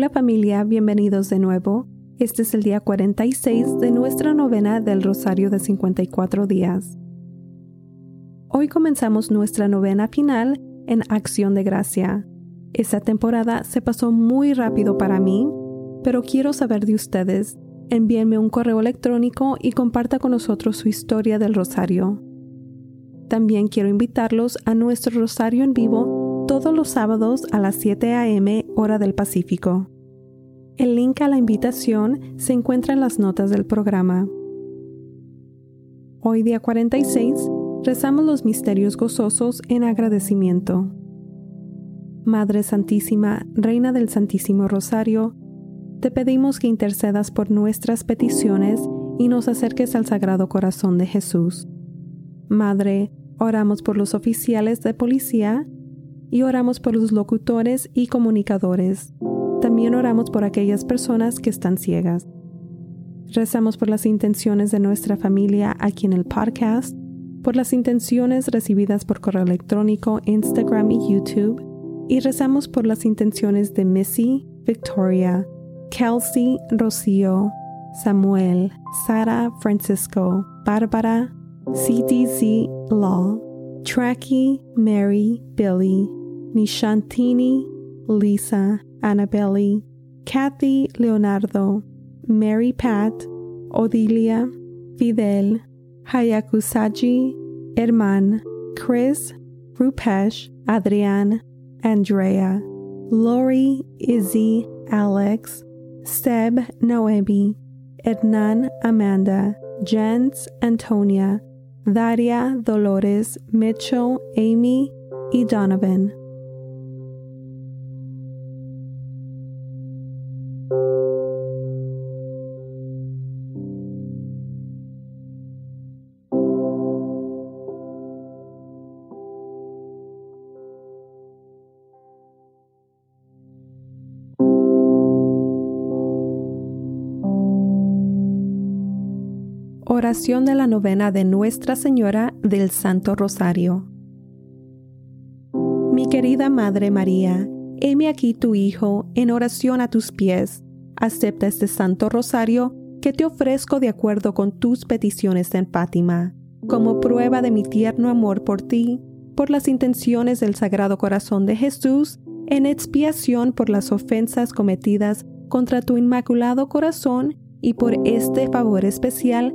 Hola familia, bienvenidos de nuevo. Este es el día 46 de nuestra novena del Rosario de 54 días. Hoy comenzamos nuestra novena final en Acción de Gracia. Esta temporada se pasó muy rápido para mí, pero quiero saber de ustedes. Envíenme un correo electrónico y comparta con nosotros su historia del Rosario. También quiero invitarlos a nuestro Rosario en vivo todos los sábados a las 7 a.m. hora del Pacífico. El link a la invitación se encuentra en las notas del programa. Hoy día 46 rezamos los misterios gozosos en agradecimiento. Madre Santísima, Reina del Santísimo Rosario, te pedimos que intercedas por nuestras peticiones y nos acerques al Sagrado Corazón de Jesús. Madre, oramos por los oficiales de policía y oramos por los locutores y comunicadores. También oramos por aquellas personas que están ciegas. Rezamos por las intenciones de nuestra familia aquí en el podcast, por las intenciones recibidas por correo electrónico, Instagram y YouTube, y rezamos por las intenciones de Missy, Victoria, Kelsey, Rocío, Samuel, Sara, Francisco, Bárbara, CDZ Law, Tracky, Mary, Billy, Nishantini, Lisa, Annabelle, Kathy, Leonardo, Mary Pat, Odilia, Fidel, Hayakusaji, Herman, Chris, Rupesh, Adrian, Andrea, Lori, Izzy, Alex, Seb, Noemi, Hernan, Amanda, Jens, Antonia, Daria, Dolores, Mitchell, Amy, y Donovan. Oración de la novena de Nuestra Señora del Santo Rosario. Mi querida Madre María, heme aquí tu Hijo en oración a tus pies. Acepta este Santo Rosario que te ofrezco de acuerdo con tus peticiones en Fátima, como prueba de mi tierno amor por ti, por las intenciones del Sagrado Corazón de Jesús, en expiación por las ofensas cometidas contra tu Inmaculado Corazón y por este favor especial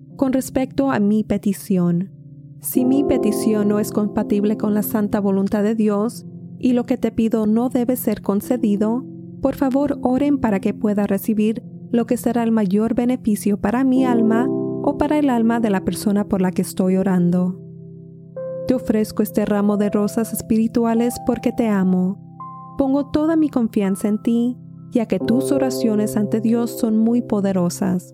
con respecto a mi petición. Si mi petición no es compatible con la santa voluntad de Dios y lo que te pido no debe ser concedido, por favor oren para que pueda recibir lo que será el mayor beneficio para mi alma o para el alma de la persona por la que estoy orando. Te ofrezco este ramo de rosas espirituales porque te amo. Pongo toda mi confianza en ti, ya que tus oraciones ante Dios son muy poderosas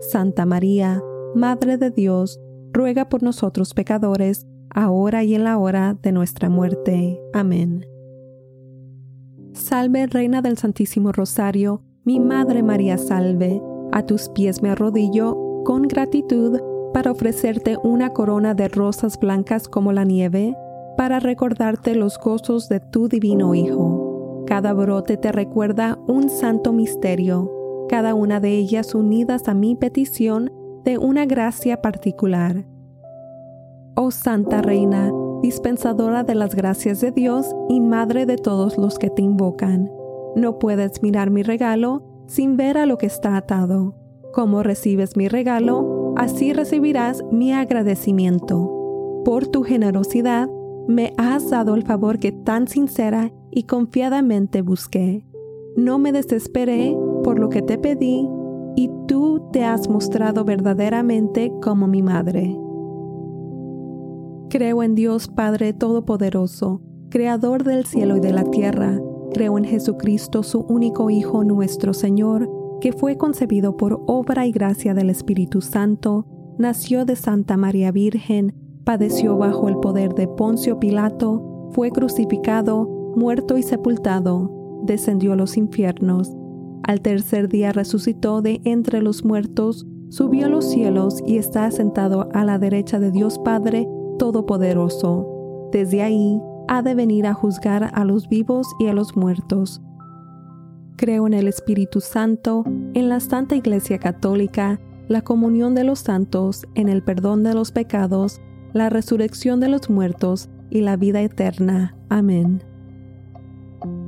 Santa María, Madre de Dios, ruega por nosotros pecadores, ahora y en la hora de nuestra muerte. Amén. Salve, Reina del Santísimo Rosario, mi Madre María salve, a tus pies me arrodillo con gratitud para ofrecerte una corona de rosas blancas como la nieve, para recordarte los gozos de tu divino Hijo. Cada brote te recuerda un santo misterio, cada una de ellas unidas a mi petición de una gracia particular. Oh Santa Reina, dispensadora de las gracias de Dios y Madre de todos los que te invocan, no puedes mirar mi regalo sin ver a lo que está atado. Como recibes mi regalo, así recibirás mi agradecimiento. Por tu generosidad, me has dado el favor que tan sincera y confiadamente busqué. No me desesperé por lo que te pedí y tú te has mostrado verdaderamente como mi madre. Creo en Dios Padre Todopoderoso, Creador del cielo y de la tierra. Creo en Jesucristo, su único Hijo nuestro Señor, que fue concebido por obra y gracia del Espíritu Santo, nació de Santa María Virgen, padeció bajo el poder de Poncio Pilato, fue crucificado, muerto y sepultado, descendió a los infiernos. Al tercer día resucitó de entre los muertos, subió a los cielos y está sentado a la derecha de Dios Padre, Todopoderoso. Desde ahí ha de venir a juzgar a los vivos y a los muertos. Creo en el Espíritu Santo, en la Santa Iglesia Católica, la comunión de los santos, en el perdón de los pecados, la resurrección de los muertos y la vida eterna. Amén.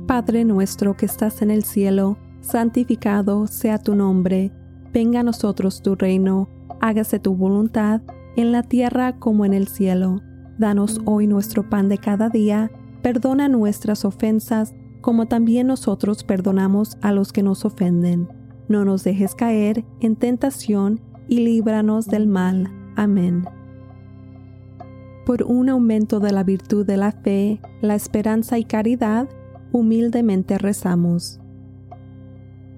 Padre nuestro que estás en el cielo, santificado sea tu nombre, venga a nosotros tu reino, hágase tu voluntad en la tierra como en el cielo. Danos hoy nuestro pan de cada día, perdona nuestras ofensas, como también nosotros perdonamos a los que nos ofenden. No nos dejes caer en tentación y líbranos del mal. Amén. Por un aumento de la virtud de la fe, la esperanza y caridad, humildemente rezamos.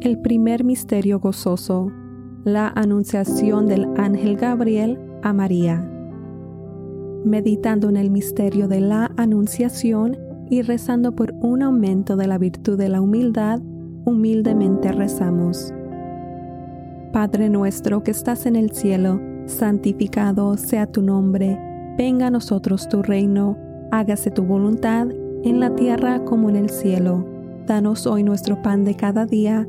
El primer misterio gozoso la anunciación del ángel Gabriel a María. Meditando en el misterio de la anunciación y rezando por un aumento de la virtud de la humildad, humildemente rezamos. Padre nuestro que estás en el cielo, santificado sea tu nombre, venga a nosotros tu reino, hágase tu voluntad en la tierra como en el cielo. Danos hoy nuestro pan de cada día,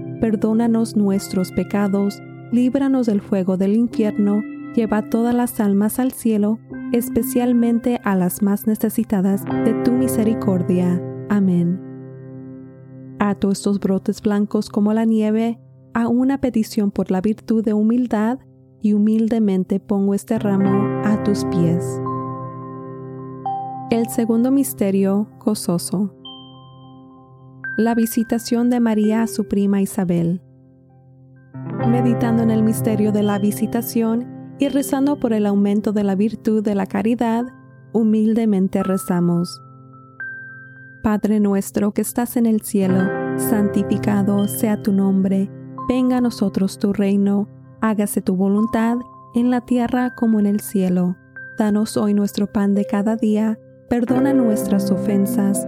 perdónanos nuestros pecados, líbranos del fuego del infierno, lleva todas las almas al cielo, especialmente a las más necesitadas de tu misericordia. Amén. Ato estos brotes blancos como la nieve a una petición por la virtud de humildad y humildemente pongo este ramo a tus pies. El segundo misterio gozoso. La visitación de María a su prima Isabel. Meditando en el misterio de la visitación y rezando por el aumento de la virtud de la caridad, humildemente rezamos. Padre nuestro que estás en el cielo, santificado sea tu nombre, venga a nosotros tu reino hágase tu voluntad en la tierra como en el cielo. Danos hoy nuestro pan de cada día, perdona nuestras ofensas,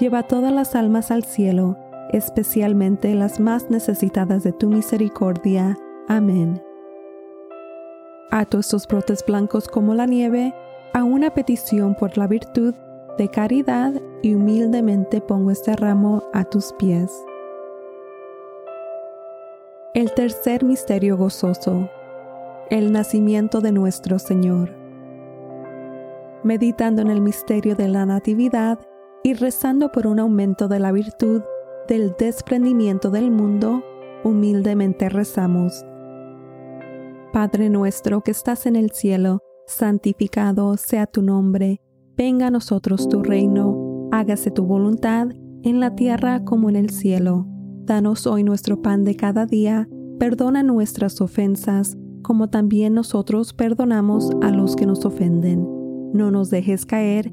lleva todas las almas al cielo, especialmente las más necesitadas de tu misericordia. Amén. Ato estos brotes blancos como la nieve a una petición por la virtud de caridad y humildemente pongo este ramo a tus pies. El tercer misterio gozoso, el nacimiento de nuestro Señor. Meditando en el misterio de la Natividad, y rezando por un aumento de la virtud del desprendimiento del mundo, humildemente rezamos. Padre nuestro que estás en el cielo, santificado sea tu nombre, venga a nosotros tu reino, hágase tu voluntad en la tierra como en el cielo. Danos hoy nuestro pan de cada día, perdona nuestras ofensas, como también nosotros perdonamos a los que nos ofenden. No nos dejes caer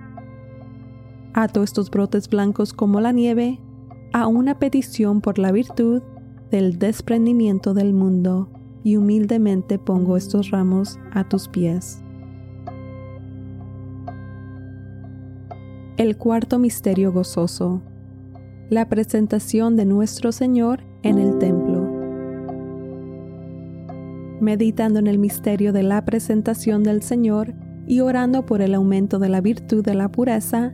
Ato estos brotes blancos como la nieve a una petición por la virtud del desprendimiento del mundo y humildemente pongo estos ramos a tus pies. El cuarto misterio gozoso. La presentación de nuestro Señor en el templo. Meditando en el misterio de la presentación del Señor y orando por el aumento de la virtud de la pureza,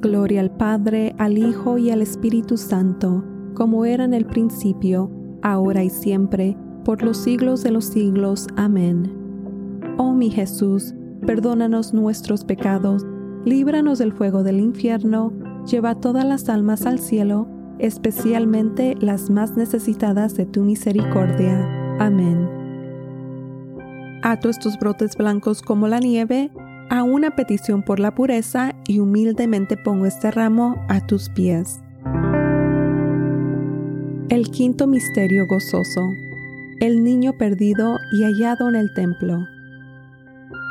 Gloria al Padre, al Hijo y al Espíritu Santo, como era en el principio, ahora y siempre, por los siglos de los siglos. Amén. Oh mi Jesús, perdónanos nuestros pecados, líbranos del fuego del infierno, lleva todas las almas al cielo, especialmente las más necesitadas de tu misericordia. Amén. Ato estos brotes blancos como la nieve a una petición por la pureza y humildemente pongo este ramo a tus pies. El quinto misterio gozoso el niño perdido y hallado en el templo.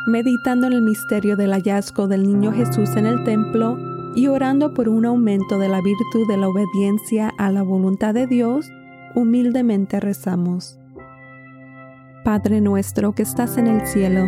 Meditando en el misterio del hallazgo del niño Jesús en el templo y orando por un aumento de la virtud de la obediencia a la voluntad de Dios, humildemente rezamos. Padre nuestro que estás en el cielo,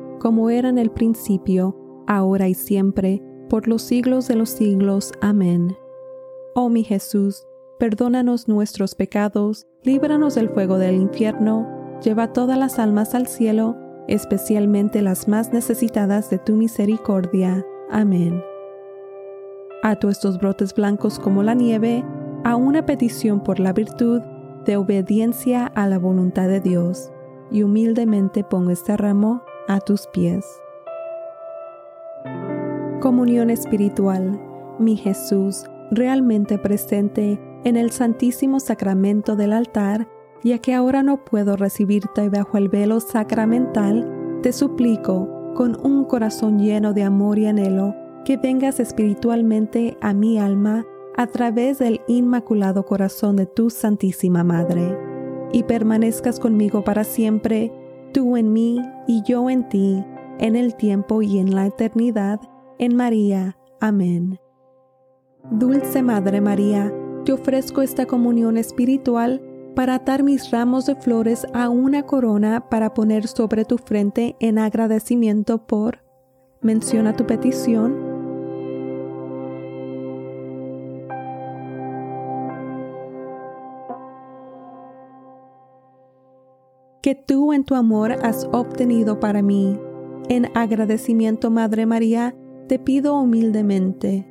como era en el principio, ahora y siempre, por los siglos de los siglos. Amén. Oh mi Jesús, perdónanos nuestros pecados, líbranos del fuego del infierno, lleva todas las almas al cielo, especialmente las más necesitadas de tu misericordia. Amén. Ato estos brotes blancos como la nieve a una petición por la virtud de obediencia a la voluntad de Dios, y humildemente pongo este ramo a tus pies. Comunión espiritual, mi Jesús, realmente presente en el Santísimo Sacramento del altar, ya que ahora no puedo recibirte bajo el velo sacramental, te suplico, con un corazón lleno de amor y anhelo, que vengas espiritualmente a mi alma a través del Inmaculado Corazón de tu Santísima Madre, y permanezcas conmigo para siempre, tú en mí y yo en ti, en el tiempo y en la eternidad, en María. Amén. Dulce Madre María, te ofrezco esta comunión espiritual para atar mis ramos de flores a una corona para poner sobre tu frente en agradecimiento por... Menciona tu petición que tú en tu amor has obtenido para mí. En agradecimiento, Madre María, te pido humildemente.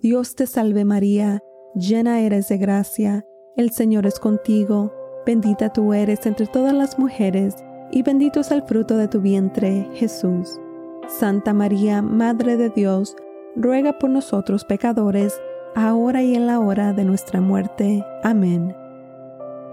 Dios te salve María, llena eres de gracia, el Señor es contigo, bendita tú eres entre todas las mujeres, y bendito es el fruto de tu vientre, Jesús. Santa María, Madre de Dios, ruega por nosotros pecadores, ahora y en la hora de nuestra muerte. Amén.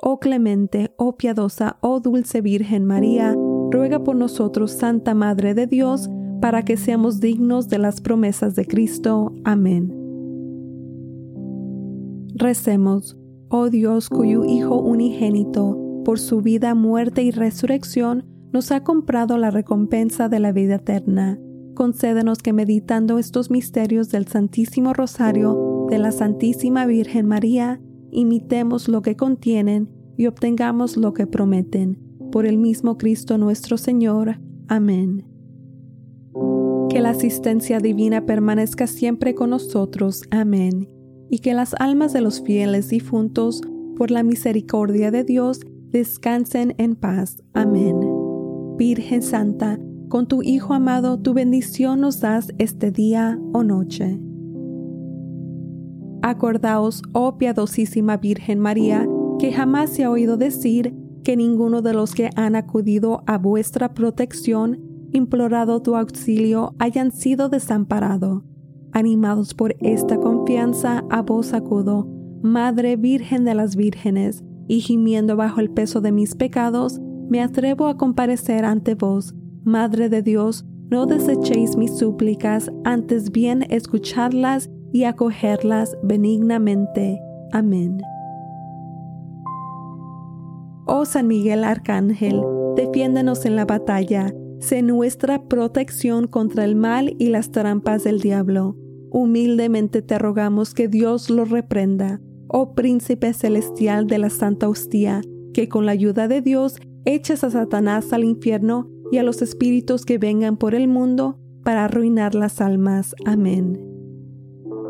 Oh clemente, oh piadosa, oh dulce Virgen María, ruega por nosotros, Santa Madre de Dios, para que seamos dignos de las promesas de Cristo. Amén. Recemos, oh Dios cuyo Hijo unigénito, por su vida, muerte y resurrección, nos ha comprado la recompensa de la vida eterna. Concédenos que meditando estos misterios del Santísimo Rosario de la Santísima Virgen María, imitemos lo que contienen y obtengamos lo que prometen. Por el mismo Cristo nuestro Señor. Amén. Que la asistencia divina permanezca siempre con nosotros. Amén. Y que las almas de los fieles difuntos, por la misericordia de Dios, descansen en paz. Amén. Virgen Santa, con tu Hijo amado, tu bendición nos das este día o noche. Acordaos, oh piadosísima Virgen María, que jamás se ha oído decir que ninguno de los que han acudido a vuestra protección, implorado tu auxilio, hayan sido desamparado. Animados por esta confianza, a vos acudo, Madre Virgen de las Vírgenes, y gimiendo bajo el peso de mis pecados, me atrevo a comparecer ante vos, Madre de Dios, no desechéis mis súplicas, antes bien escucharlas y acogerlas benignamente. Amén. Oh San Miguel Arcángel, defiéndenos en la batalla, sé nuestra protección contra el mal y las trampas del diablo. Humildemente te rogamos que Dios lo reprenda oh príncipe celestial de la Santa Hostia, que con la ayuda de Dios eches a Satanás al infierno y a los espíritus que vengan por el mundo para arruinar las almas. Amén.